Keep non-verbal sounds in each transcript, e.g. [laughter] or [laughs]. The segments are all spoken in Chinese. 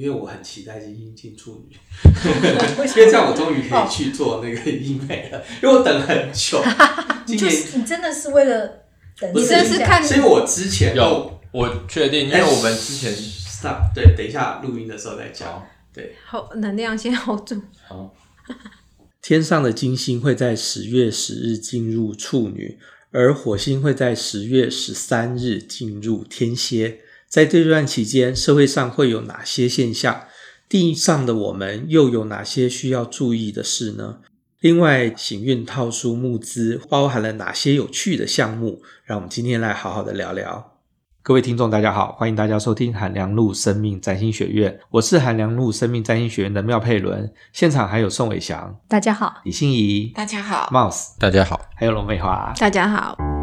因为我很期待金星进处女，[laughs] 因为这样我终于可以去做那个医美了，因为我等很久。[laughs] 今年你，你真的是为了等？不是，你是看，所以我之前有我确定，因为我们之前 stop 对，等一下录音的时候再讲。对，好，能量先 hold 住。好，[laughs] 天上的金星会在十月十日进入处女，而火星会在十月十三日进入天蝎。在这段期间，社会上会有哪些现象？地上的我们又有哪些需要注意的事呢？另外，行运套书募资包含了哪些有趣的项目？让我们今天来好好的聊聊。各位听众，大家好，欢迎大家收听韩良路生命占星学院，我是韩良路生命占星学院的妙佩伦，现场还有宋伟翔，大家好；李欣怡，大家好；Mouse，大家好；还有龙美华，大家好。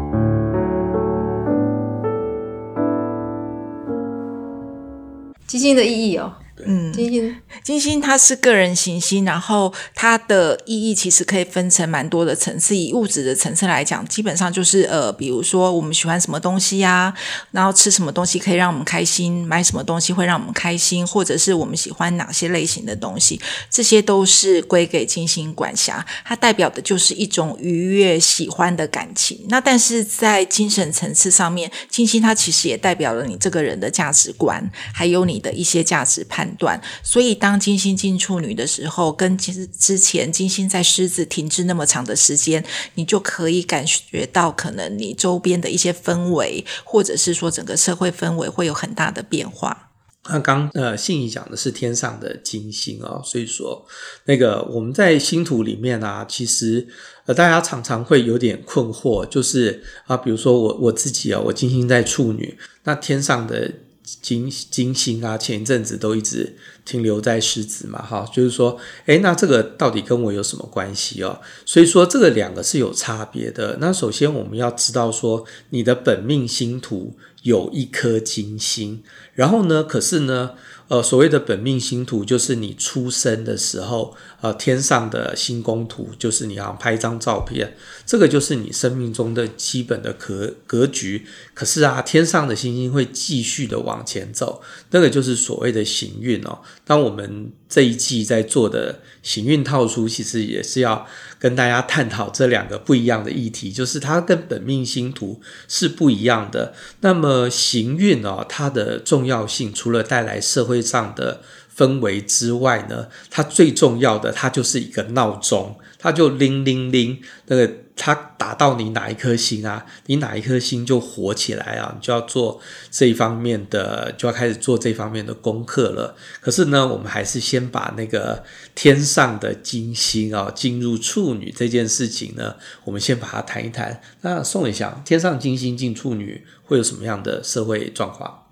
基金的意义哦。嗯，金星，金星它是个人行星，然后它的意义其实可以分成蛮多的层次。以物质的层次来讲，基本上就是呃，比如说我们喜欢什么东西呀、啊，然后吃什么东西可以让我们开心，买什么东西会让我们开心，或者是我们喜欢哪些类型的东西，这些都是归给金星管辖。它代表的就是一种愉悦、喜欢的感情。那但是在精神层次上面，金星它其实也代表了你这个人的价值观，还有你的一些价值判断，所以当金星进处女的时候，跟其实之前金星在狮子停滞那么长的时间，你就可以感觉到可能你周边的一些氛围，或者是说整个社会氛围会有很大的变化。那刚呃信仪讲的是天上的金星哦，所以说那个我们在星图里面啊，其实呃大家常常会有点困惑，就是啊，比如说我我自己啊，我金星在处女，那天上的。金金星啊，前一阵子都一直停留在狮子嘛，哈，就是说，诶，那这个到底跟我有什么关系哦？所以说，这个两个是有差别的。那首先我们要知道说，你的本命星图有一颗金星，然后呢，可是呢。呃，所谓的本命星图就是你出生的时候，呃，天上的星宫图就是你要拍一张照片，这个就是你生命中的基本的格格局。可是啊，天上的星星会继续的往前走，那个就是所谓的行运哦。当我们这一季在做的行运套书，其实也是要跟大家探讨这两个不一样的议题，就是它跟本命星图是不一样的。那么行运哦，它的重要性除了带来社会上的氛围之外呢，它最重要的，它就是一个闹钟，它就铃铃铃那个。它打到你哪一颗星啊？你哪一颗星就活起来啊？你就要做这一方面的，就要开始做这方面的功课了。可是呢，我们还是先把那个天上的金星啊进入处女这件事情呢，我们先把它谈一谈。那宋一翔，天上金星进处女会有什么样的社会状况？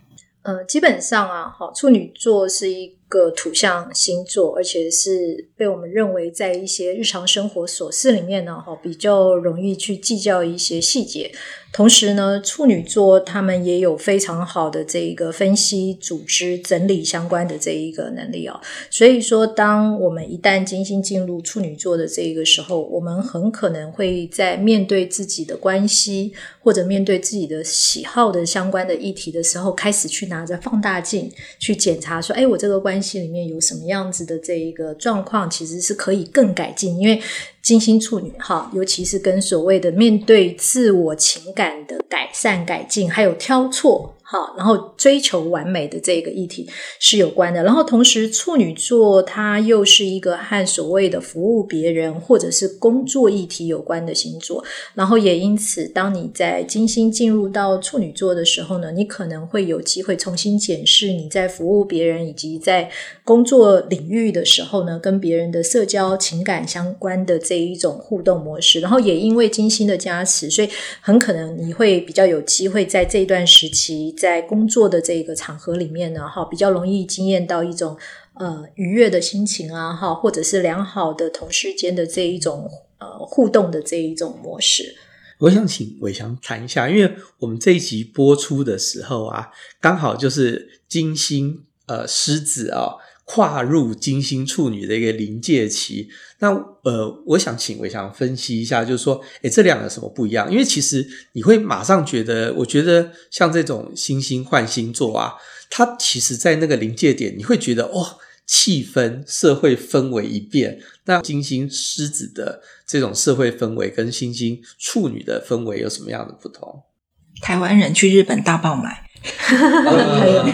呃，基本上啊，好，处女座是一个土象星座，而且是被我们认为在一些日常生活琐事里面呢，哈，比较容易去计较一些细节。同时呢，处女座他们也有非常好的这一个分析、组织、整理相关的这一个能力哦。所以说，当我们一旦金星进入处女座的这一个时候，我们很可能会在面对自己的关系或者面对自己的喜好的相关的议题的时候，开始去拿着放大镜去检查，说：“哎，我这个关系里面有什么样子的这一个状况，其实是可以更改进。”因为金星处女哈，尤其是跟所谓的面对自我情感的改善、改进，还有挑错。好，然后追求完美的这个议题是有关的。然后同时，处女座它又是一个和所谓的服务别人或者是工作议题有关的星座。然后也因此，当你在金星进入到处女座的时候呢，你可能会有机会重新检视你在服务别人以及在工作领域的时候呢，跟别人的社交情感相关的这一种互动模式。然后也因为金星的加持，所以很可能你会比较有机会在这一段时期。在工作的这个场合里面呢，哈，比较容易经验到一种呃愉悦的心情啊，哈，或者是良好的同事间的这一种呃互动的这一种模式。我想请伟翔谈一下，因为我们这一集播出的时候啊，刚好就是金星呃狮子啊跨入金星处女的一个临界期。那呃，我想请我想分析一下，就是说，诶，这两个有什么不一样？因为其实你会马上觉得，我觉得像这种星星换星座啊，它其实在那个临界点，你会觉得哦，气氛、社会氛围一变。那金星狮子的这种社会氛围跟星星处女的氛围有什么样的不同？台湾人去日本大爆买，[laughs] 还有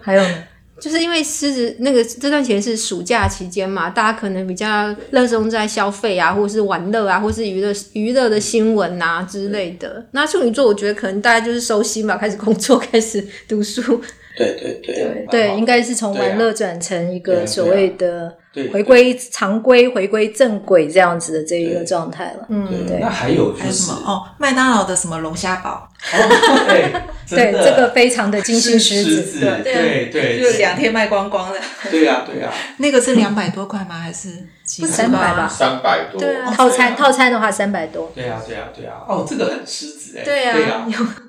还有呢？就是因为狮子那个这段时间是暑假期间嘛，大家可能比较热衷在消费啊，或是玩乐啊，或是娱乐娱乐的新闻啊之类的。那处女座，我觉得可能大家就是收心吧，开始工作，[laughs] 开始读书。对对对对对，应该是从玩乐转成一个所谓的回归常规、回归正轨这样子的这一个状态了。嗯，对。那还有还有什么？哦，麦当劳的什么龙虾堡？[laughs] 对对，这个非常的精心狮子，对对对，就两天卖光光了。对呀对呀，那个是两百多块吗？还是三百吧？三百多。对啊，套餐套餐的话三百多。对呀对呀对呀。哦，这个很狮子哎。对呀，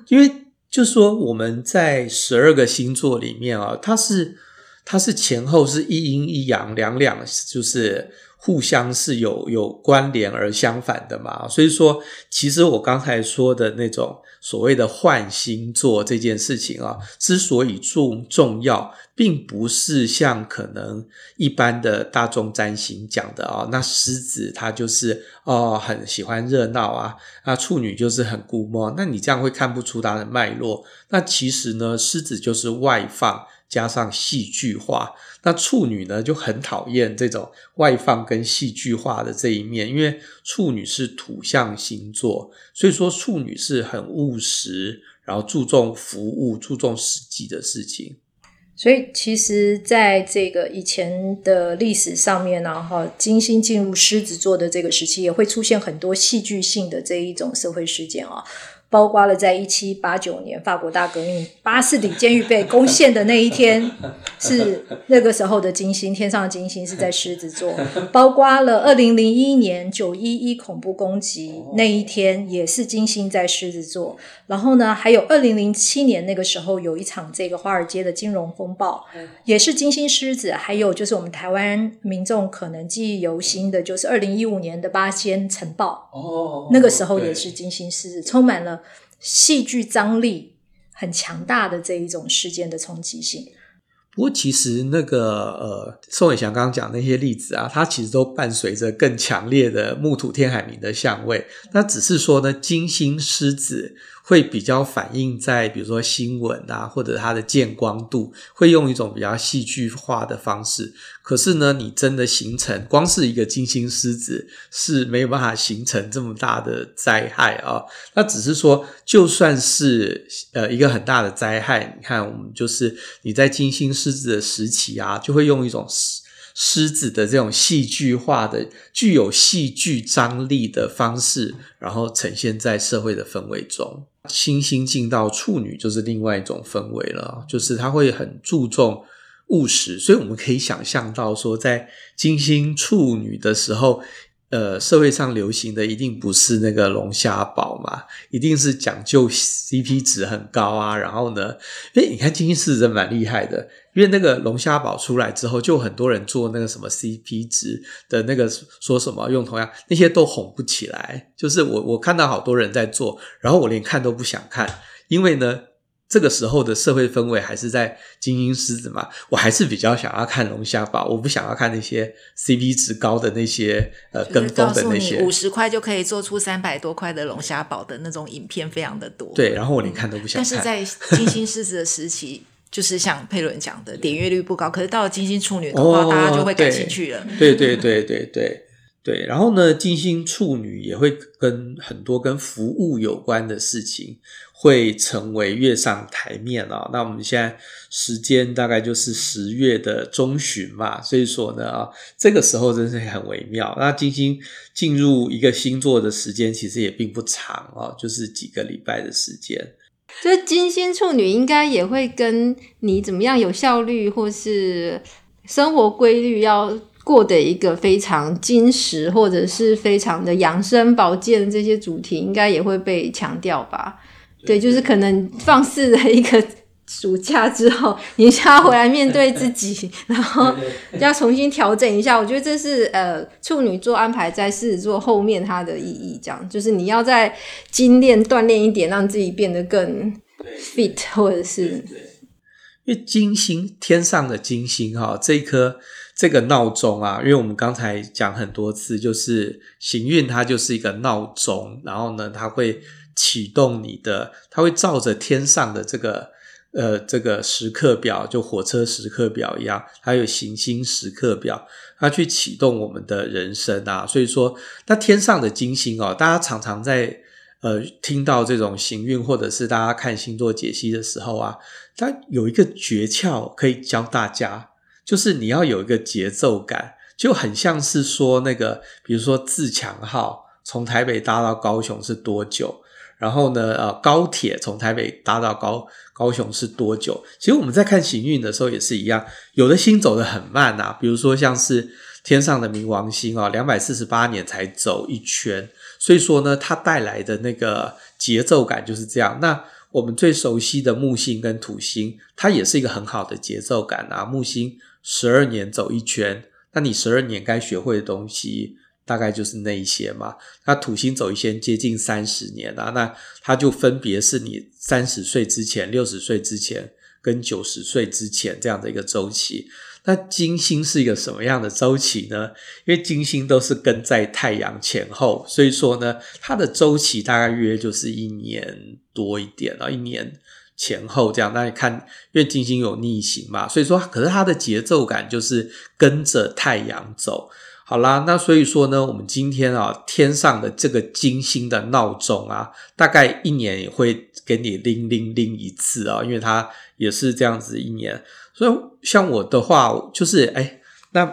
因为。就说，我们在十二个星座里面啊，它是它是前后是一阴一阳两两，就是互相是有有关联而相反的嘛。所以说，其实我刚才说的那种所谓的换星座这件事情啊，之所以重重要。并不是像可能一般的大众占星讲的啊，那狮子它就是哦很喜欢热闹啊，那处女就是很孤漠，那你这样会看不出它的脉络。那其实呢，狮子就是外放加上戏剧化，那处女呢就很讨厌这种外放跟戏剧化的这一面，因为处女是土象星座，所以说处女是很务实，然后注重服务、注重实际的事情。所以，其实，在这个以前的历史上面呢，哈，金星进入狮子座的这个时期，也会出现很多戏剧性的这一种社会事件啊。包括了在一七八九年法国大革命，巴士底监狱被攻陷的那一天，[laughs] 是那个时候的金星，天上的金星是在狮子座。包括了二零零一年九一一恐怖攻击那一天，也是金星在狮子座。然后呢，还有二零零七年那个时候有一场这个华尔街的金融风暴，也是金星狮子。还有就是我们台湾民众可能记忆犹新的，就是二零一五年的八仙尘爆，那个时候也是金星狮子，充满了。戏剧张力很强大的这一种事件的冲击性。不过，其实那个呃，宋伟祥刚刚讲那些例子啊，它其实都伴随着更强烈的木土天海明的相位。那只是说呢，金星狮子。会比较反映在比如说新闻啊，或者它的见光度，会用一种比较戏剧化的方式。可是呢，你真的形成光是一个金星狮子是没有办法形成这么大的灾害啊。那只是说，就算是呃一个很大的灾害，你看我们就是你在金星狮子的时期啊，就会用一种狮子的这种戏剧化的、具有戏剧张力的方式，然后呈现在社会的氛围中。星星进到处女就是另外一种氛围了，就是他会很注重务实，所以我们可以想象到说，在金星处女的时候，呃，社会上流行的一定不是那个龙虾堡嘛，一定是讲究 CP 值很高啊。然后呢，哎，你看金星狮子真蛮厉害的。因为那个龙虾堡出来之后，就很多人做那个什么 CP 值的那个说什么用同样那些都红不起来。就是我我看到好多人在做，然后我连看都不想看，因为呢，这个时候的社会氛围还是在金星狮子嘛，我还是比较想要看龙虾堡，我不想要看那些 CP 值高的那些呃跟风的那些。五十块就可以做出三百多块的龙虾堡的那种影片，非常的多。对，然后我连看都不想看。但是在金星狮子的时期。[laughs] 就是像佩伦讲的，点阅率不高，可是到了金星处女的话，哦、大家就会感兴趣了。对对对对对对。然后呢，金星处女也会跟很多跟服务有关的事情会成为月上台面啊。那我们现在时间大概就是十月的中旬嘛，所以说呢啊，这个时候真是很微妙。那金星进入一个星座的时间其实也并不长啊，就是几个礼拜的时间。所以金星处女应该也会跟你怎么样有效率，或是生活规律要过的一个非常金石，或者是非常的养生保健这些主题，应该也会被强调吧？对，就是可能放肆的一个暑假之后，你就要回来面对自己，[laughs] 然后要重新调整一下。我觉得这是呃处女座安排在狮子座后面它的意义，这样就是你要再精炼锻炼一点，让自己变得更 fit，或者是对，对，因为金星天上的金星哈，这一颗这个闹钟啊，因为我们刚才讲很多次，就是行运它就是一个闹钟，然后呢，它会启动你的，它会照着天上的这个。呃，这个时刻表就火车时刻表一样，还有行星时刻表，它去启动我们的人生啊。所以说，那天上的金星哦，大家常常在呃听到这种行运，或者是大家看星座解析的时候啊，它有一个诀窍可以教大家，就是你要有一个节奏感，就很像是说那个，比如说自强号从台北搭到高雄是多久？然后呢，呃，高铁从台北搭到高高雄是多久？其实我们在看行运的时候也是一样，有的星走得很慢啊，比如说像是天上的冥王星啊，两百四十八年才走一圈，所以说呢，它带来的那个节奏感就是这样。那我们最熟悉的木星跟土星，它也是一个很好的节奏感啊。木星十二年走一圈，那你十二年该学会的东西。大概就是那一些嘛，那土星走一些接近三十年啊，那它就分别是你三十岁之前、六十岁之前跟九十岁之前这样的一个周期。那金星是一个什么样的周期呢？因为金星都是跟在太阳前后，所以说呢，它的周期大概约就是一年多一点啊，一年前后这样。那你看，因为金星有逆行嘛，所以说，可是它的节奏感就是跟着太阳走。好啦，那所以说呢，我们今天啊，天上的这个金星的闹钟啊，大概一年也会给你铃铃铃一次啊，因为它也是这样子一年。所以像我的话，就是哎，那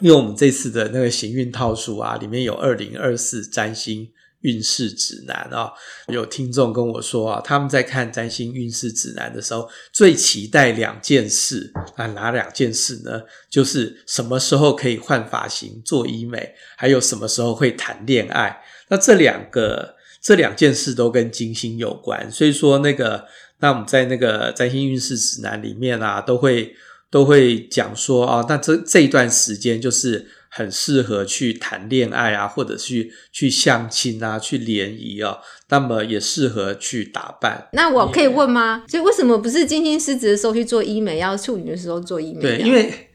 因为我们这次的那个行运套书啊，里面有二零二四占星。运势指南啊，有听众跟我说啊，他们在看占星运势指南的时候，最期待两件事啊，哪两件事呢？就是什么时候可以换发型、做医美，还有什么时候会谈恋爱。那这两个这两件事都跟金星有关，所以说那个，那我们在那个占星运势指南里面啊，都会都会讲说啊，那这这一段时间就是。很适合去谈恋爱啊，或者去去相亲啊，去联谊啊，那么也适合去打扮。那我可以问吗？所以为什么不是金星狮子的时候去做医美，要处女的时候做医美？对，因为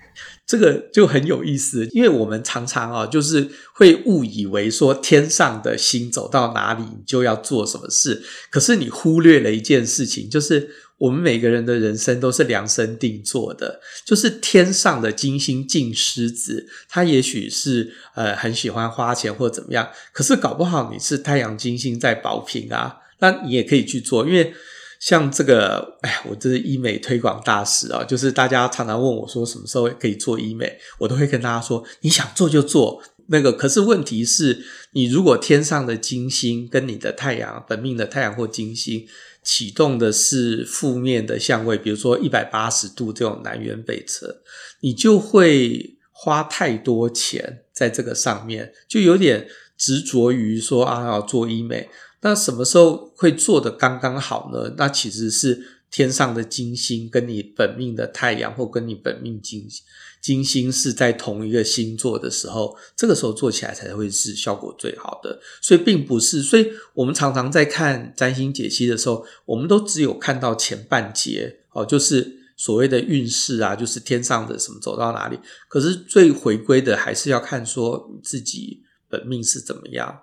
这个就很有意思，因为我们常常啊，就是会误以为说天上的星走到哪里，你就要做什么事，可是你忽略了一件事情，就是。我们每个人的人生都是量身定做的，就是天上的金星进狮子，他也许是呃很喜欢花钱或怎么样，可是搞不好你是太阳金星在保平啊，那你也可以去做，因为像这个，哎，我这是医美推广大使啊，就是大家常常问我说什么时候可以做医美，我都会跟大家说，你想做就做。那个可是问题是，你如果天上的金星跟你的太阳本命的太阳或金星。启动的是负面的相位，比如说一百八十度这种南辕北辙，你就会花太多钱在这个上面，就有点执着于说啊要做医美。那什么时候会做得刚刚好呢？那其实是天上的金星跟你本命的太阳，或跟你本命金星。金星是在同一个星座的时候，这个时候做起来才会是效果最好的。所以并不是，所以我们常常在看占星解析的时候，我们都只有看到前半节哦，就是所谓的运势啊，就是天上的什么走到哪里。可是最回归的还是要看说自己本命是怎么样。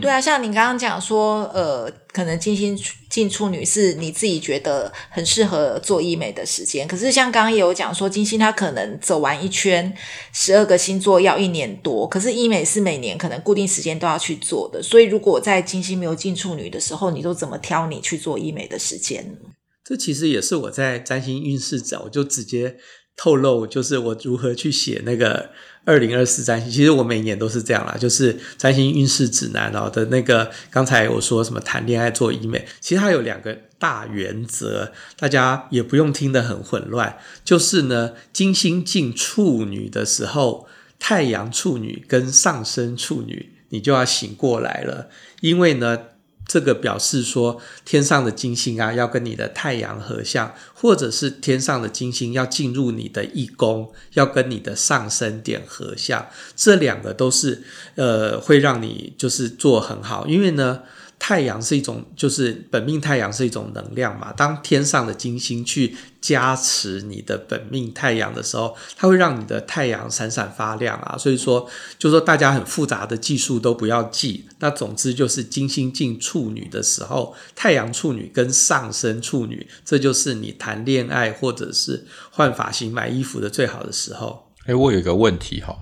对啊，像你刚刚讲说，呃，可能金星进处女是你自己觉得很适合做医美的时间。可是像刚刚也有讲说，金星它可能走完一圈，十二个星座要一年多。可是医美是每年可能固定时间都要去做的。所以如果在金星没有进处女的时候，你都怎么挑你去做医美的时间呢？这其实也是我在占星运势讲，我就直接透露，就是我如何去写那个。二零二四占星，其实我每年都是这样啦，就是占星运势指南哦的那个，刚才我说什么谈恋爱做医美，其实它有两个大原则，大家也不用听得很混乱。就是呢，金星进处女的时候，太阳处女跟上升处女，你就要醒过来了，因为呢，这个表示说，天上的金星啊，要跟你的太阳合相，或者是天上的金星要进入你的一宫，要跟你的上升点合相，这两个都是呃，会让你就是做很好，因为呢。太阳是一种，就是本命太阳是一种能量嘛。当天上的金星去加持你的本命太阳的时候，它会让你的太阳闪闪发亮啊。所以说，就说大家很复杂的技术都不要记。那总之就是金星进处女的时候，太阳处女跟上升处女，这就是你谈恋爱或者是换发型、买衣服的最好的时候。诶，我有一个问题哈，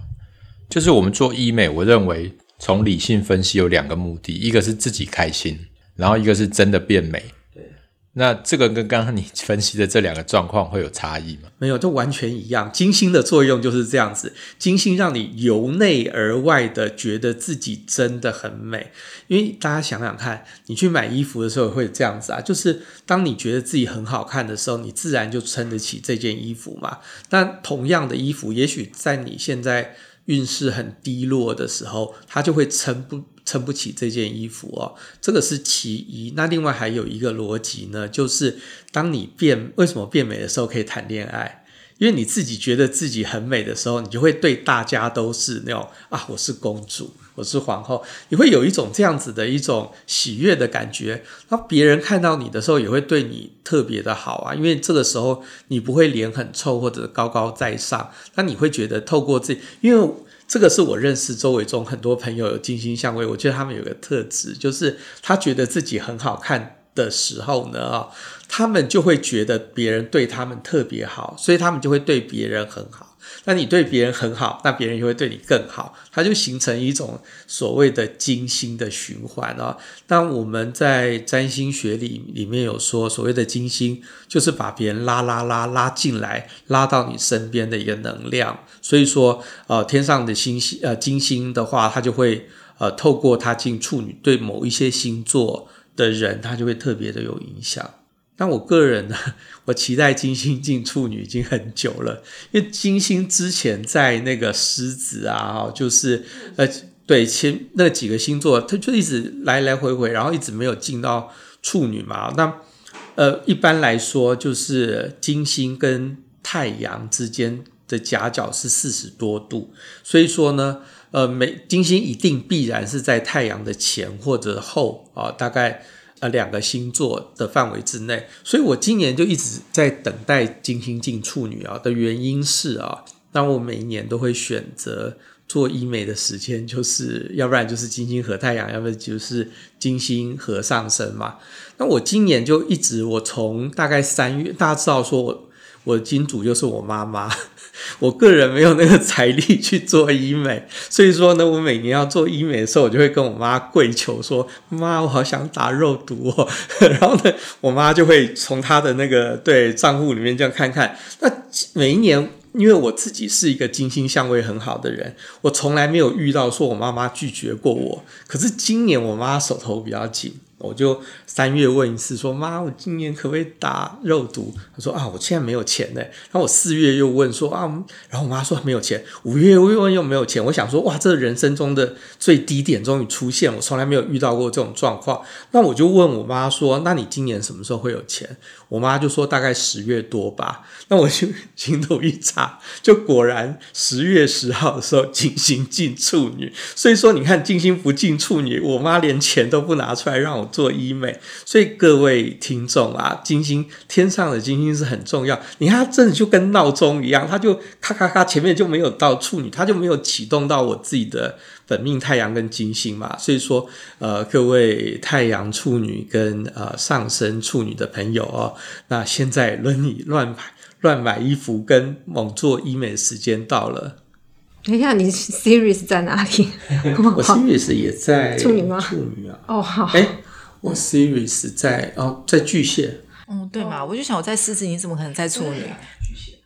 就是我们做医美，我认为。从理性分析有两个目的，一个是自己开心，然后一个是真的变美。那这个跟刚刚你分析的这两个状况会有差异吗？没有，就完全一样。金星的作用就是这样子，金星让你由内而外的觉得自己真的很美。因为大家想想看，你去买衣服的时候会这样子啊，就是当你觉得自己很好看的时候，你自然就撑得起这件衣服嘛。但同样的衣服，也许在你现在。运势很低落的时候，它就会撑不撑不起这件衣服哦，这个是其一。那另外还有一个逻辑呢，就是当你变为什么变美的时候可以谈恋爱？因为你自己觉得自己很美的时候，你就会对大家都是那种啊，我是公主。我是皇后，你会有一种这样子的一种喜悦的感觉。那别人看到你的时候，也会对你特别的好啊，因为这个时候你不会脸很臭或者高高在上。那你会觉得透过自己，因为这个是我认识周围中很多朋友有金星相位，我觉得他们有个特质，就是他觉得自己很好看的时候呢，啊，他们就会觉得别人对他们特别好，所以他们就会对别人很好。那你对别人很好，那别人就会对你更好，它就形成一种所谓的金星的循环啊。那我们在占星学里里面有说，所谓的金星就是把别人拉拉拉拉进来，拉到你身边的一个能量。所以说，呃，天上的星星，呃，金星的话，它就会呃，透过它进处女，对某一些星座的人，它就会特别的有影响。但我个人呢，[laughs] 我期待金星进处女已经很久了，因为金星之前在那个狮子啊，就是呃，对前那几个星座，它就一直来来回回，然后一直没有进到处女嘛。那呃，一般来说，就是金星跟太阳之间的夹角是四十多度，所以说呢，呃，每金星一定必然是在太阳的前或者后啊，大概。啊，两个星座的范围之内，所以我今年就一直在等待金星进处女啊的原因是啊，那我每一年都会选择做医美的时间，就是要不然就是金星和太阳，要不然就是金星和上升嘛。那我今年就一直，我从大概三月，大家知道说我我的金主就是我妈妈。[laughs] 我个人没有那个财力去做医美，所以说呢，我每年要做医美的时候，我就会跟我妈跪求说：“妈，我好想打肉毒哦。[laughs] ”然后呢，我妈就会从她的那个对账户里面这样看看。那每一年，因为我自己是一个金星相位很好的人，我从来没有遇到说我妈妈拒绝过我。可是今年我妈手头比较紧。我就三月问一次，说妈，我今年可不可以打肉毒？他说啊，我现在没有钱呢。然后我四月又问说啊，然后我妈说没有钱。五月又问又没有钱。我想说哇，这人生中的最低点终于出现，我从来没有遇到过这种状况。那我就问我妈说，那你今年什么时候会有钱？我妈就说大概十月多吧。那我就 [laughs] 心头一查，就果然十月十号的时候金星进处女。所以说你看金星不进处女，我妈连钱都不拿出来让我做医美，所以各位听众啊，金星天上的金星是很重要。你看它真的就跟闹钟一样，它就咔咔咔，前面就没有到处女，它就没有启动到我自己的本命太阳跟金星嘛。所以说，呃，各位太阳处女跟呃上升处女的朋友哦，那现在轮你乱买乱买衣服跟猛做医美的时间到了。等一下，你 Sirius 在哪里？[laughs] 我 Sirius 也在处女吗？处女啊。哦，好。哎。我 Sirius 在哦，在巨蟹。嗯，对嘛，我就想我在狮子，你怎么可能在处女？巨蟹。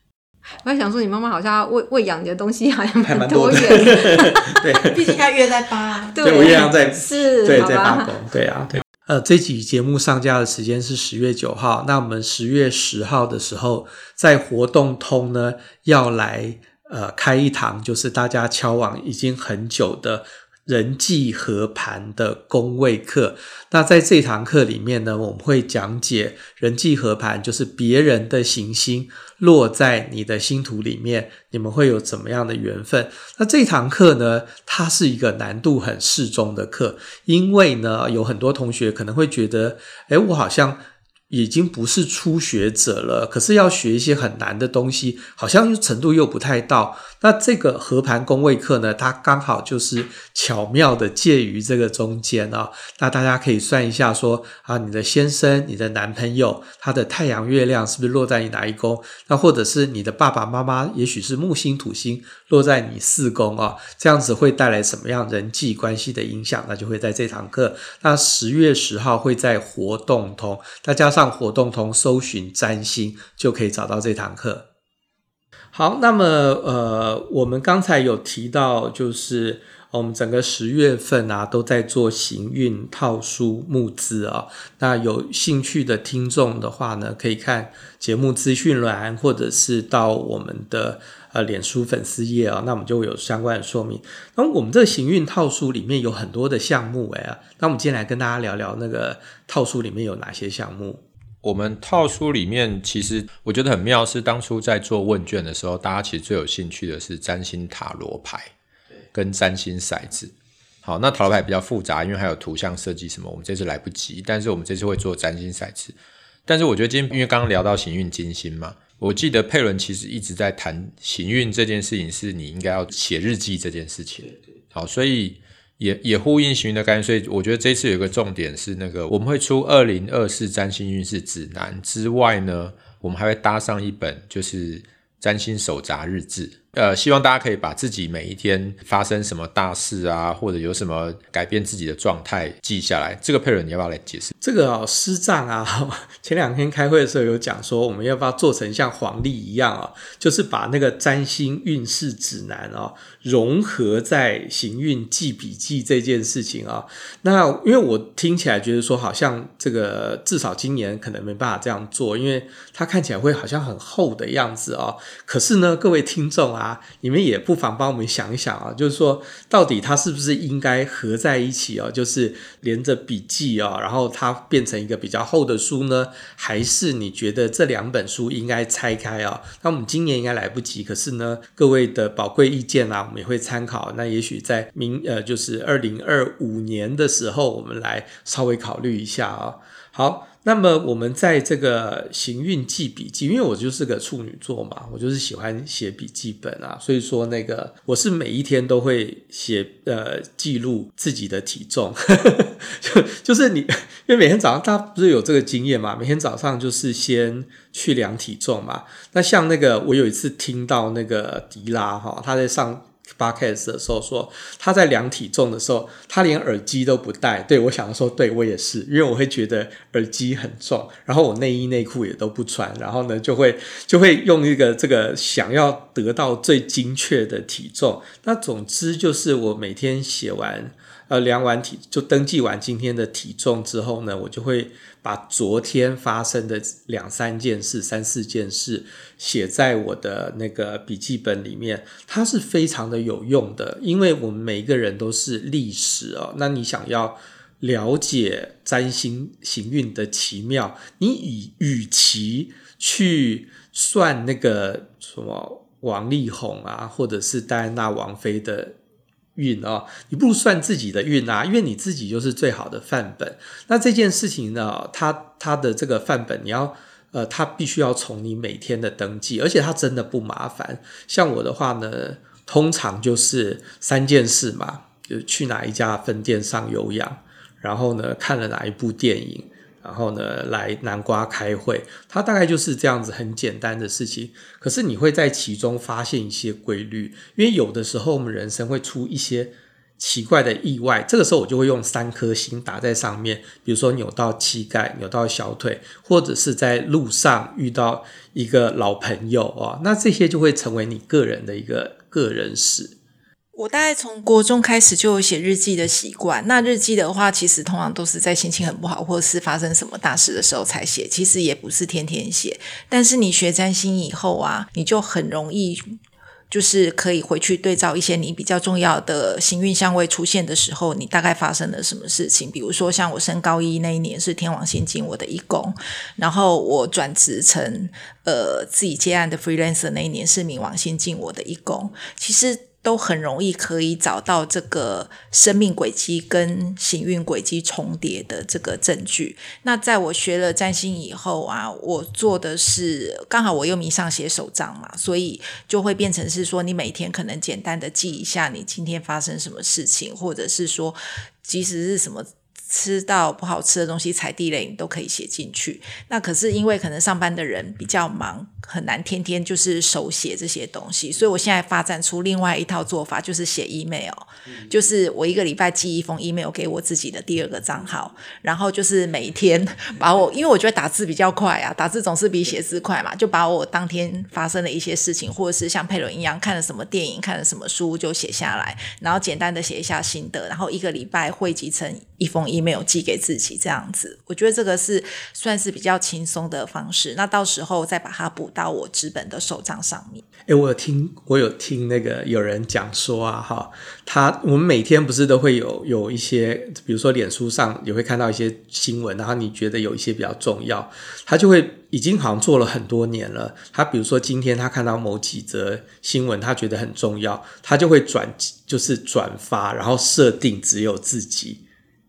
我在想说，你妈妈好像喂喂养你的东西好像蛮多元。[laughs] [laughs] 对，毕竟她月在八。[laughs] 对，我月亮在是，对，在八宫。对啊，对。呃，这集节目上架的时间是十月九号，那我们十月十号的时候，在活动通呢要来呃开一堂，就是大家敲往已经很久的。人际合盘的宫位课。那在这堂课里面呢，我们会讲解人际合盘，就是别人的行星落在你的星图里面，你们会有怎么样的缘分？那这堂课呢，它是一个难度很适中的课，因为呢，有很多同学可能会觉得，诶，我好像。已经不是初学者了，可是要学一些很难的东西，好像程度又不太到。那这个合盘宫位课呢，它刚好就是巧妙的介于这个中间啊、哦。那大家可以算一下说，啊，你的先生、你的男朋友，他的太阳、月亮是不是落在你哪一宫？那或者是你的爸爸妈妈，也许是木星、土星落在你四宫啊、哦，这样子会带来什么样人际关系的影响？那就会在这堂课。那十月十号会在活动通，大家上活动通搜寻占星，就可以找到这堂课。好，那么呃，我们刚才有提到，就是我们整个十月份啊，都在做行运套书募资啊。那有兴趣的听众的话呢，可以看节目资讯栏，或者是到我们的呃脸书粉丝页啊，那我们就会有相关的说明。那我们这个行运套书里面有很多的项目哎，那我们今天来跟大家聊聊那个套书里面有哪些项目。我们套书里面，其实我觉得很妙，是当初在做问卷的时候，大家其实最有兴趣的是占星塔罗牌，跟占星骰子。好，那塔罗牌比较复杂，因为还有图像设计什么，我们这次来不及。但是我们这次会做占星骰子。但是我觉得今天，因为刚刚聊到行运金星嘛，我记得佩伦其实一直在谈行运这件事情，是你应该要写日记这件事情。好，所以。也也呼应行运的概念，所以我觉得这次有个重点是那个我们会出二零二四占星运势指南之外呢，我们还会搭上一本就是占星手札日志。呃，希望大家可以把自己每一天发生什么大事啊，或者有什么改变自己的状态记下来。这个佩伦，你要不要来解释？这个哦，师丈啊，[laughs] 前两天开会的时候有讲说，我们要不要做成像黄历一样啊，就是把那个占星运势指南啊，融合在行运记笔记这件事情啊。那因为我听起来觉得说，好像这个至少今年可能没办法这样做，因为它看起来会好像很厚的样子哦。可是呢，各位听众啊。啊，你们也不妨帮我们想一想啊，就是说，到底它是不是应该合在一起哦？就是连着笔记啊，然后它变成一个比较厚的书呢？还是你觉得这两本书应该拆开啊？那我们今年应该来不及，可是呢，各位的宝贵意见啊，我们也会参考。那也许在明呃，就是二零二五年的时候，我们来稍微考虑一下啊。好。那么我们在这个行运记笔记，因为我就是个处女座嘛，我就是喜欢写笔记本啊，所以说那个我是每一天都会写呃记录自己的体重，[laughs] 就就是你，因为每天早上大家不是有这个经验嘛，每天早上就是先去量体重嘛。那像那个我有一次听到那个迪拉哈，他在上。八 c a s 的时候说，他在量体重的时候，他连耳机都不戴。对，我想说，对我也是，因为我会觉得耳机很重，然后我内衣内裤也都不穿，然后呢，就会就会用一个这个想要得到最精确的体重。那总之就是我每天写完。呃，量完体就登记完今天的体重之后呢，我就会把昨天发生的两三件事、三四件事写在我的那个笔记本里面。它是非常的有用的，因为我们每一个人都是历史哦。那你想要了解占星行运的奇妙，你与与其去算那个什么王力宏啊，或者是戴安娜王妃的。运哦，你不如算自己的运啊，因为你自己就是最好的范本。那这件事情呢，它它的这个范本，你要呃，它必须要从你每天的登记，而且它真的不麻烦。像我的话呢，通常就是三件事嘛，就去哪一家分店上有氧，然后呢，看了哪一部电影。然后呢，来南瓜开会，它大概就是这样子很简单的事情。可是你会在其中发现一些规律，因为有的时候我们人生会出一些奇怪的意外，这个时候我就会用三颗星打在上面，比如说扭到膝盖、扭到小腿，或者是在路上遇到一个老朋友啊，那这些就会成为你个人的一个个人史。我大概从国中开始就有写日记的习惯。那日记的话，其实通常都是在心情很不好，或者是发生什么大事的时候才写。其实也不是天天写。但是你学占星以后啊，你就很容易就是可以回去对照一些你比较重要的行运相位出现的时候，你大概发生了什么事情。比如说，像我升高一那一年是天王星进我的一宫，然后我转职成呃自己接案的 freelancer 那一年是冥王星进我的一宫。其实。都很容易可以找到这个生命轨迹跟行运轨迹重叠的这个证据。那在我学了占星以后啊，我做的是刚好我又迷上写手账嘛，所以就会变成是说，你每天可能简单的记一下你今天发生什么事情，或者是说，即使是什么。吃到不好吃的东西，踩地雷，你都可以写进去。那可是因为可能上班的人比较忙，很难天天就是手写这些东西。所以我现在发展出另外一套做法，就是写 email，嗯，就是我一个礼拜寄一封 email 给我自己的第二个账号，然后就是每一天把我，因为我觉得打字比较快啊，打字总是比写字快嘛，就把我当天发生的一些事情，或者是像佩伦一样看了什么电影、看了什么书就写下来，然后简单的写一下心得，然后一个礼拜汇集成一封 email。没有寄给自己这样子，我觉得这个是算是比较轻松的方式。那到时候再把它补到我纸本的手账上面。诶，我有听，我有听那个有人讲说啊，哈，他我们每天不是都会有有一些，比如说脸书上也会看到一些新闻，然后你觉得有一些比较重要，他就会已经好像做了很多年了。他比如说今天他看到某几则新闻，他觉得很重要，他就会转，就是转发，然后设定只有自己。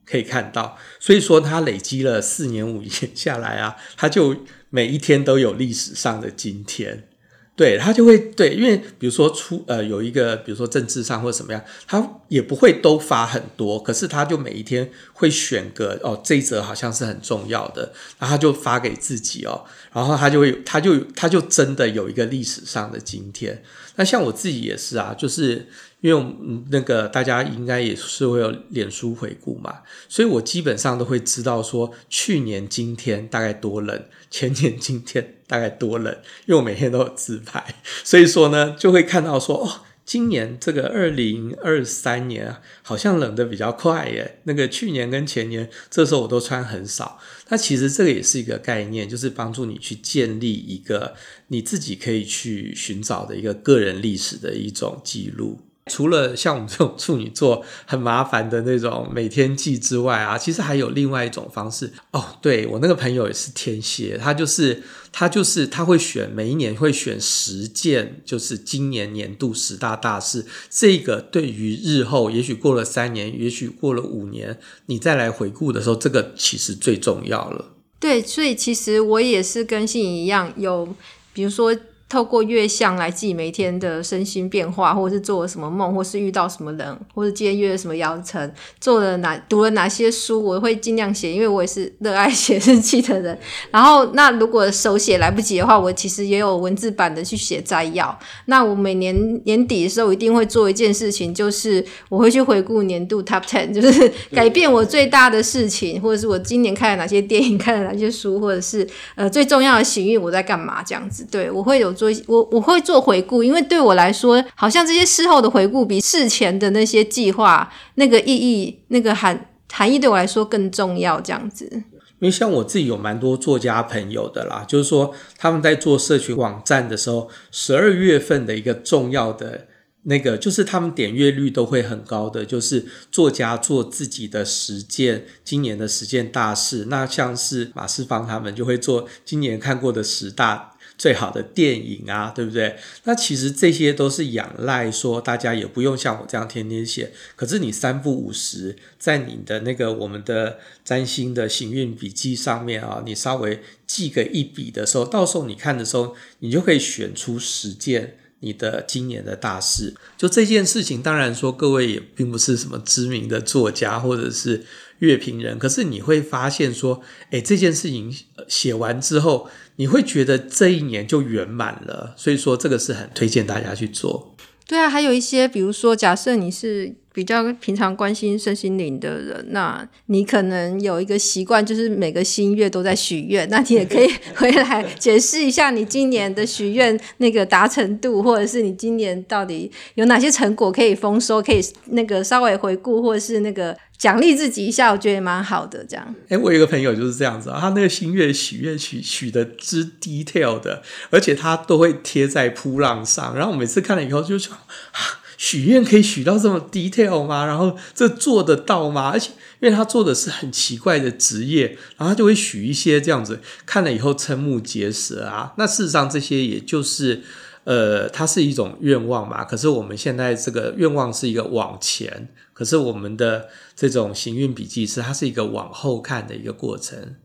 可以看到，所以说他累积了四年五年 [laughs] 下来啊，他就每一天都有历史上的今天，对，他就会对，因为比如说出呃有一个，比如说政治上或者什么样，他也不会都发很多，可是他就每一天会选个哦这一则好像是很重要的，然后他就发给自己哦，然后他就会他就他就真的有一个历史上的今天。那像我自己也是啊，就是。因为我们那个大家应该也是会有脸书回顾嘛，所以我基本上都会知道说去年今天大概多冷，前年今天大概多冷，因为我每天都有自拍，所以说呢就会看到说哦，今年这个二零二三年，好像冷的比较快耶。那个去年跟前年这时候我都穿很少，那其实这个也是一个概念，就是帮助你去建立一个你自己可以去寻找的一个个人历史的一种记录。除了像我们这种处女座很麻烦的那种每天记之外啊，[laughs] 其实还有另外一种方式哦。对，我那个朋友也是天蝎，他就是他就是他会选每一年会选十件，就是今年年度十大大事。这个对于日后，也许过了三年，也许过了五年，你再来回顾的时候，这个其实最重要了。对，所以其实我也是跟信一样，有比如说。透过月相来记每天的身心变化，或者是做了什么梦，或是遇到什么人，或者今天约了什么邀请，做了哪读了哪些书，我会尽量写，因为我也是热爱写日记的人。然后，那如果手写来不及的话，我其实也有文字版的去写摘要。那我每年年底的时候一定会做一件事情，就是我会去回顾年度 Top Ten，就是改变我最大的事情，或者是我今年看了哪些电影，看了哪些书，或者是呃最重要的行运我在干嘛这样子。对，我会有。做我我会做回顾，因为对我来说，好像这些事后的回顾比事前的那些计划那个意义、那个含含义对我来说更重要。这样子，因为像我自己有蛮多作家朋友的啦，就是说他们在做社群网站的时候，十二月份的一个重要的那个，就是他们点阅率都会很高的，就是作家做自己的十件今年的十件大事。那像是马世芳他们就会做今年看过的十大。最好的电影啊，对不对？那其实这些都是仰赖说，大家也不用像我这样天天写。可是你三不五十，在你的那个我们的占星的行运笔记上面啊，你稍微记个一笔的时候，到时候你看的时候，你就可以选出十件你的今年的大事。就这件事情，当然说各位也并不是什么知名的作家或者是乐评人，可是你会发现说，诶，这件事情写完之后。你会觉得这一年就圆满了，所以说这个是很推荐大家去做。对啊，还有一些，比如说，假设你是比较平常关心身心灵的人，那你可能有一个习惯，就是每个新月都在许愿。那你也可以 [laughs] 回来解释一下你今年的许愿那个达成度，或者是你今年到底有哪些成果可以丰收，可以那个稍微回顾，或者是那个。奖励自己一下，我觉得也蛮好的。这样，哎、我有一个朋友就是这样子啊，他那个新月许愿许许的之 detail 的，而且他都会贴在噗浪上。然后我每次看了以后就想，许愿可以许到这么 detail 吗？然后这做得到吗？而且因为他做的是很奇怪的职业，然后他就会许一些这样子，看了以后瞠目结舌啊。那事实上这些也就是。呃，它是一种愿望嘛，可是我们现在这个愿望是一个往前，可是我们的这种行运笔记是它是一个往后看的一个过程。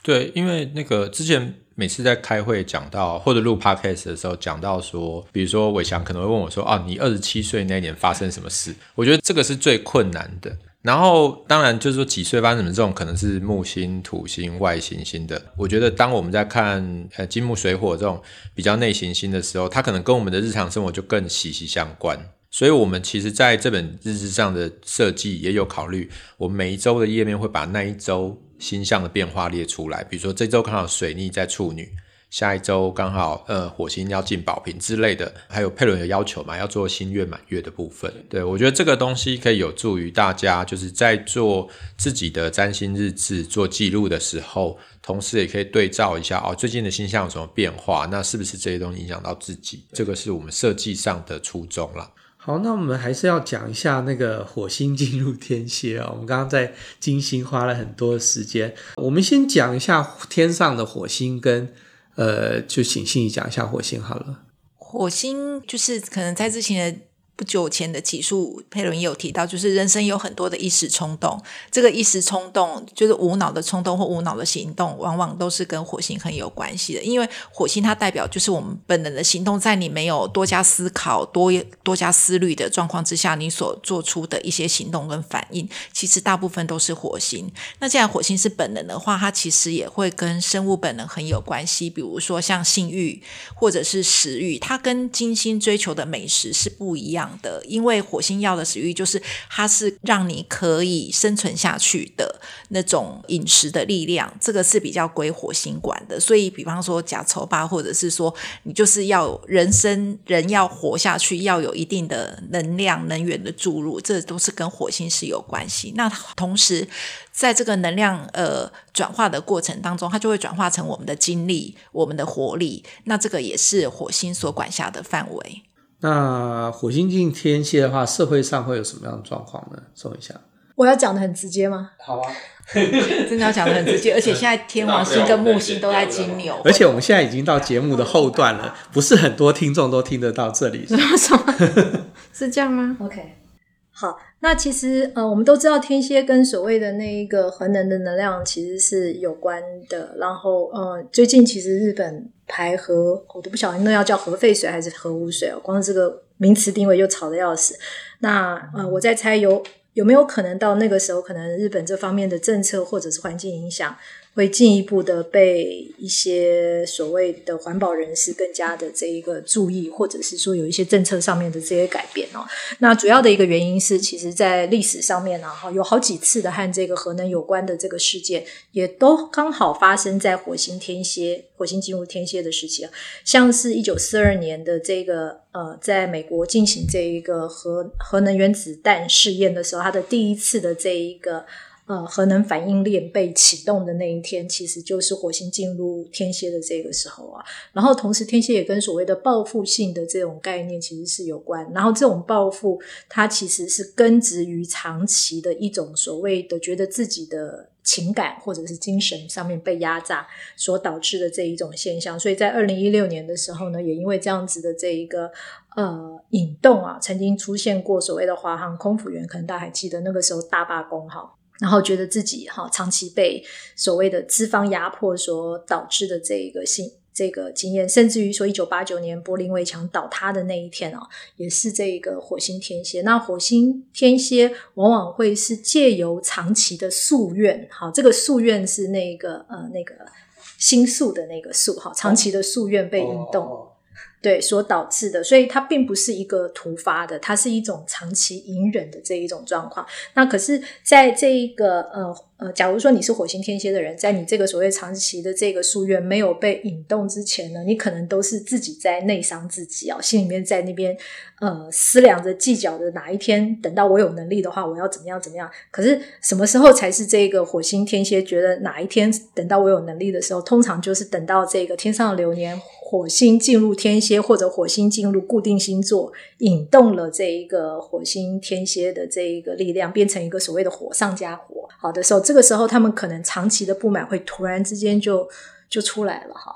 对，因为那个之前每次在开会讲到或者录 podcast 的时候讲到说，比如说伟翔可能会问我说：“啊，你二十七岁那年发生什么事？”我觉得这个是最困难的。然后，当然就是说几岁发生什么这种，可能是木星、土星、外行星的。我觉得，当我们在看呃金木水火这种比较内行星的时候，它可能跟我们的日常生活就更息息相关。所以，我们其实在这本日志上的设计也有考虑，我每一周的页面会把那一周星象的变化列出来。比如说，这周刚好水逆在处女。下一周刚好，呃，火星要进宝瓶之类的，还有佩伦的要求嘛，要做新月满月的部分。对，我觉得这个东西可以有助于大家，就是在做自己的占星日志做记录的时候，同时也可以对照一下哦，最近的星象有什么变化，那是不是这些东西影响到自己？这个是我们设计上的初衷啦。好，那我们还是要讲一下那个火星进入天蝎啊。我们刚刚在金星花了很多时间，我们先讲一下天上的火星跟。呃，就请信宇讲一下火星好了。火星就是可能在之前的。不久前的起诉，佩伦也有提到，就是人生有很多的一时冲动，这个一时冲动就是无脑的冲动或无脑的行动，往往都是跟火星很有关系的。因为火星它代表就是我们本能的行动，在你没有多加思考、多多加思虑的状况之下，你所做出的一些行动跟反应，其实大部分都是火星。那既然火星是本能的话，它其实也会跟生物本能很有关系，比如说像性欲或者是食欲，它跟金星追求的美食是不一样的，因为火星要的食欲就是它是让你可以生存下去的那种饮食的力量，这个是比较归火星管的。所以，比方说呷粗饱，或者是说你就是要人生人要活下去，要有一定的能量能源的注入，这都是跟火星是有关系。那同时，在这个能量呃转化的过程当中，它就会转化成我们的精力、我们的活力。那这个也是火星所管辖的范围。那火星进天蝎的话，社会上会有什么样的状况呢？说一下。我要讲的很直接吗？好啊，[laughs] 真的要讲的很直接。而且现在天王星跟木星都在金牛，[laughs] 而且我们现在已经到节目的后段了，不是很多听众都听得到这里。什么什么？[laughs] 是这样吗？OK，好。那其实呃，我们都知道天蝎跟所谓的那一个核能的能量其实是有关的。然后呃，最近其实日本排核，我都不晓得那要叫核废水还是核污水哦，光这个名词定位就吵得要死。那呃，我在猜有有没有可能到那个时候，可能日本这方面的政策或者是环境影响。会进一步的被一些所谓的环保人士更加的这一个注意，或者是说有一些政策上面的这些改变哦。那主要的一个原因是，其实在历史上面呢，哈，有好几次的和这个核能有关的这个事件，也都刚好发生在火星天蝎、火星进入天蝎的时期。像是一九四二年的这个呃，在美国进行这一个核核能原子弹试验的时候，它的第一次的这一个。呃，核能反应链被启动的那一天，其实就是火星进入天蝎的这个时候啊。然后，同时天蝎也跟所谓的报复性的这种概念其实是有关。然后，这种报复它其实是根植于长期的一种所谓的觉得自己的情感或者是精神上面被压榨所导致的这一种现象。所以在二零一六年的时候呢，也因为这样子的这一个呃引动啊，曾经出现过所谓的华航空服员，可能大家还记得那个时候大罢工哈。然后觉得自己哈长期被所谓的资方压迫所导致的这一个性这个经验，甚至于说一九八九年柏林围墙倒塌的那一天啊，也是这个火星天蝎。那火星天蝎往往会是借由长期的夙愿，好，这个夙愿是那个呃那个星宿的那个宿哈，长期的夙愿被引动。对，所导致的，所以它并不是一个突发的，它是一种长期隐忍的这一种状况。那可是，在这一个呃呃，假如说你是火星天蝎的人，在你这个所谓长期的这个夙愿没有被引动之前呢，你可能都是自己在内伤自己啊，心里面在那边呃思量着计较着哪一天等到我有能力的话，我要怎么样怎么样。可是什么时候才是这个火星天蝎觉得哪一天等到我有能力的时候？通常就是等到这个天上流年。火星进入天蝎，或者火星进入固定星座，引动了这一个火星天蝎的这一个力量，变成一个所谓的火上加火。好的时候，这个时候他们可能长期的不满会突然之间就就出来了哈。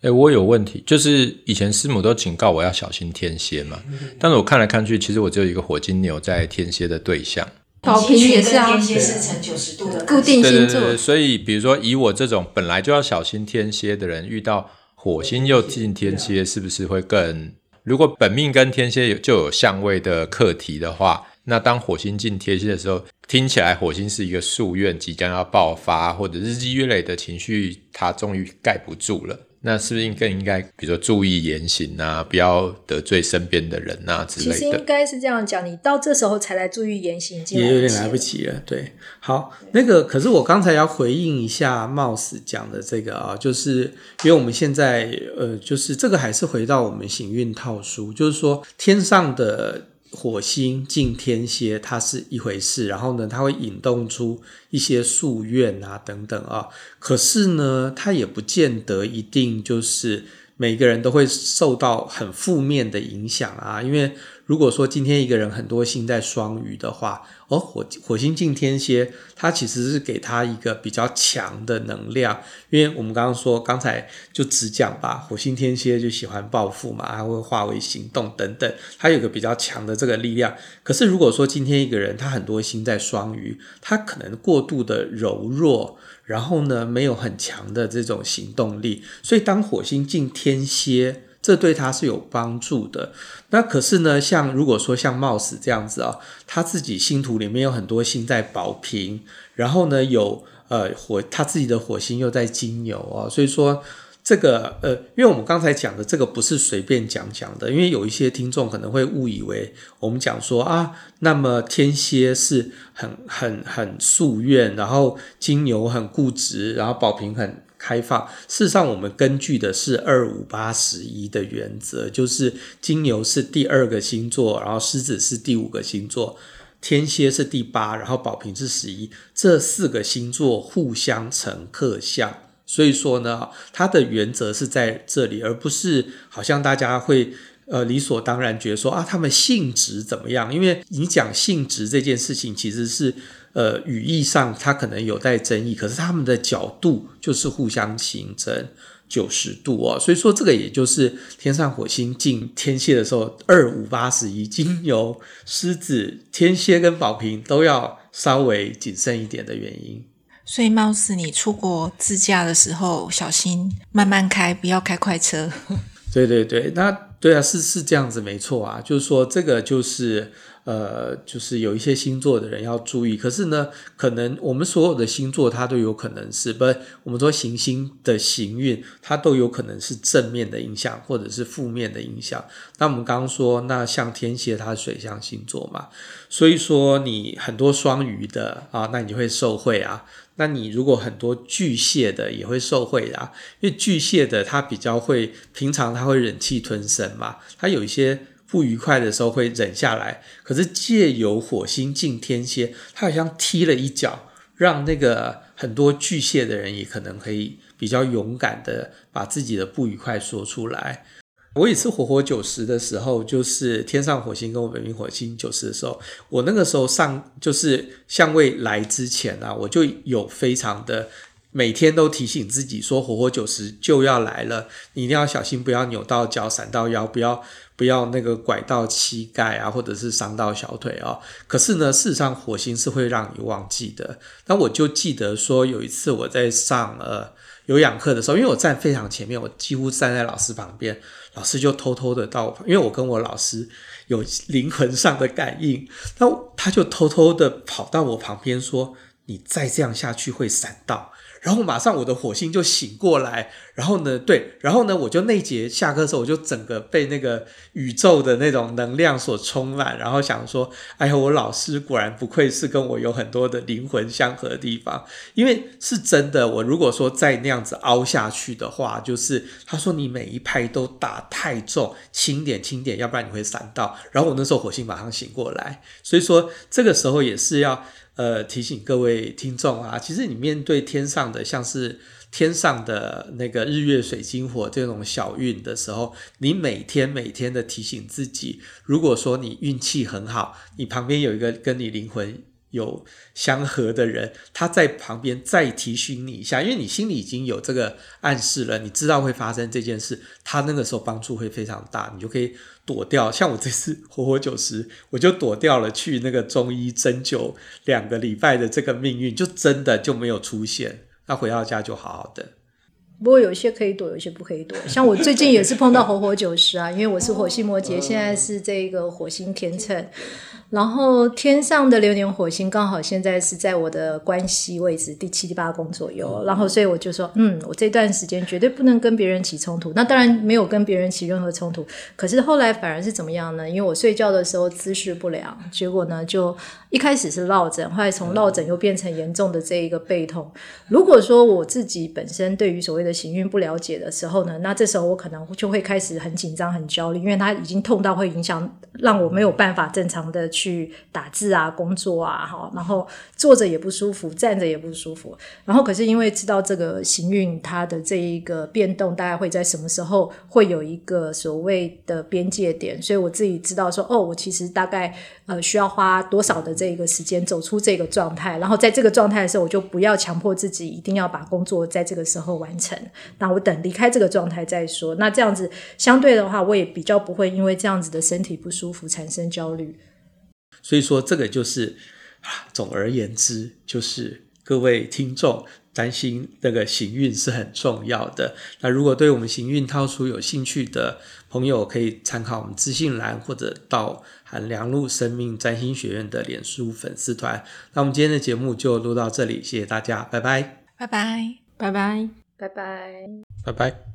哎，我有问题，就是以前师母都警告我要小心天蝎嘛，嗯、但是我看来看去，其实我只有一个火金牛在天蝎的对象。宝瓶也是啊，天蝎是呈九十度的固定星座，对对对，所以比如说以我这种本来就要小心天蝎的人，遇到。火星又进天蝎，是不是会更？如果本命跟天蝎有就有相位的课题的话，那当火星进天蝎的时候，听起来火星是一个夙愿即将要爆发，或者日积月累的情绪，它终于盖不住了。那是不是更应该，比如说注意言行啊，不要得罪身边的人啊之类的？其实应该是这样讲，你到这时候才来注意言行，也有点来不及了。对，好，那个可是我刚才要回应一下 Mouse 讲的这个啊，就是因为我们现在呃，就是这个还是回到我们行运套书，就是说天上的。火星进天蝎，它是一回事，然后呢，它会引动出一些夙愿啊等等啊。可是呢，它也不见得一定就是每个人都会受到很负面的影响啊，因为。如果说今天一个人很多星在双鱼的话，哦，火火星进天蝎，它其实是给他一个比较强的能量，因为我们刚刚说，刚才就只讲吧，火星天蝎就喜欢报复嘛，它会化为行动等等，它有个比较强的这个力量。可是如果说今天一个人他很多星在双鱼，他可能过度的柔弱，然后呢，没有很强的这种行动力，所以当火星进天蝎。这对他是有帮助的。那可是呢，像如果说像 Mouse 这样子啊，他自己星图里面有很多星在保平，然后呢有呃火，他自己的火星又在金牛啊，所以说这个呃，因为我们刚才讲的这个不是随便讲讲的，因为有一些听众可能会误以为我们讲说啊，那么天蝎是很很很夙愿，然后金牛很固执，然后宝瓶很。开放。事实上，我们根据的是二五八十一的原则，就是金牛是第二个星座，然后狮子是第五个星座，天蝎是第八，然后宝瓶是十一，这四个星座互相成克相。所以说呢，它的原则是在这里，而不是好像大家会呃理所当然觉得说啊，他们性质怎么样？因为你讲性质这件事情，其实是。呃，语义上它可能有待争议，可是他们的角度就是互相形成九十度哦，所以说这个也就是天上火星进天蝎的时候，二五八十一，金牛、狮子、天蝎跟宝瓶都要稍微谨慎一点的原因。所以，貌似你出国自驾的时候，小心慢慢开，不要开快车。[laughs] 对对对，那对啊，是是这样子，没错啊，就是说这个就是。呃，就是有一些星座的人要注意，可是呢，可能我们所有的星座它都有可能是不，我们说行星的行运，它都有可能是正面的影响，或者是负面的影响。那我们刚刚说，那像天蝎，它是水象星座嘛，所以说你很多双鱼的啊，那你就会受惠啊。那你如果很多巨蟹的也会受惠啊，因为巨蟹的它比较会，平常它会忍气吞声嘛，它有一些。不愉快的时候会忍下来，可是借由火星进天蝎，他好像踢了一脚，让那个很多巨蟹的人也可能可以比较勇敢的把自己的不愉快说出来。我也是火火九十的时候，就是天上火星跟我本命火星九十的时候，我那个时候上就是相位来之前啊，我就有非常的。每天都提醒自己说，火火九十就要来了，你一定要小心，不要扭到脚、闪到腰，不要不要那个拐到膝盖啊，或者是伤到小腿哦。可是呢，事实上火星是会让你忘记的。那我就记得说，有一次我在上呃有氧课的时候，因为我站非常前面，我几乎站在老师旁边，老师就偷偷的到我，因为我跟我老师有灵魂上的感应，那他就偷偷的跑到我旁边说：“你再这样下去会闪到。”然后马上我的火星就醒过来，然后呢，对，然后呢，我就那节下课的时候，我就整个被那个宇宙的那种能量所充满，然后想说，哎呀，我老师果然不愧是跟我有很多的灵魂相合的地方，因为是真的，我如果说再那样子凹下去的话，就是他说你每一拍都打太重，轻点轻点，要不然你会闪到。然后我那时候火星马上醒过来，所以说这个时候也是要。呃，提醒各位听众啊，其实你面对天上的像是天上的那个日月水金火这种小运的时候，你每天每天的提醒自己，如果说你运气很好，你旁边有一个跟你灵魂有相合的人，他在旁边再提醒你一下，因为你心里已经有这个暗示了，你知道会发生这件事，他那个时候帮助会非常大，你就可以躲掉。像我这次 [laughs] 活活九十，我就躲掉了去那个中医针灸两个礼拜的这个命运，就真的就没有出现。那回到家就好好的。不过有些可以躲，有些不可以躲。像我最近也是碰到活活九十啊，因为我是火星摩羯，现在是这个火星天秤。然后天上的流年火星刚好现在是在我的关系位置第七、第八宫左右，然后所以我就说，嗯，我这段时间绝对不能跟别人起冲突。那当然没有跟别人起任何冲突，可是后来反而是怎么样呢？因为我睡觉的时候姿势不良，结果呢就一开始是落枕，后来从落枕又变成严重的这一个背痛。如果说我自己本身对于所谓的行运不了解的时候呢，那这时候我可能就会开始很紧张、很焦虑，因为它已经痛到会影响让我没有办法正常的去。去打字啊，工作啊，哈，然后坐着也不舒服，站着也不舒服。然后可是因为知道这个行运它的这一个变动，大概会在什么时候会有一个所谓的边界点，所以我自己知道说，哦，我其实大概呃需要花多少的这个时间走出这个状态。然后在这个状态的时候，我就不要强迫自己一定要把工作在这个时候完成。那我等离开这个状态再说。那这样子相对的话，我也比较不会因为这样子的身体不舒服产生焦虑。所以说，这个就是啊，总而言之，就是各位听众担心那个行运是很重要的。那如果对我们行运套书有兴趣的朋友，可以参考我们资讯栏，或者到韩良路生命占星学院的脸书粉丝团。那我们今天的节目就录到这里，谢谢大家，拜拜，拜拜，拜拜，拜拜，拜拜。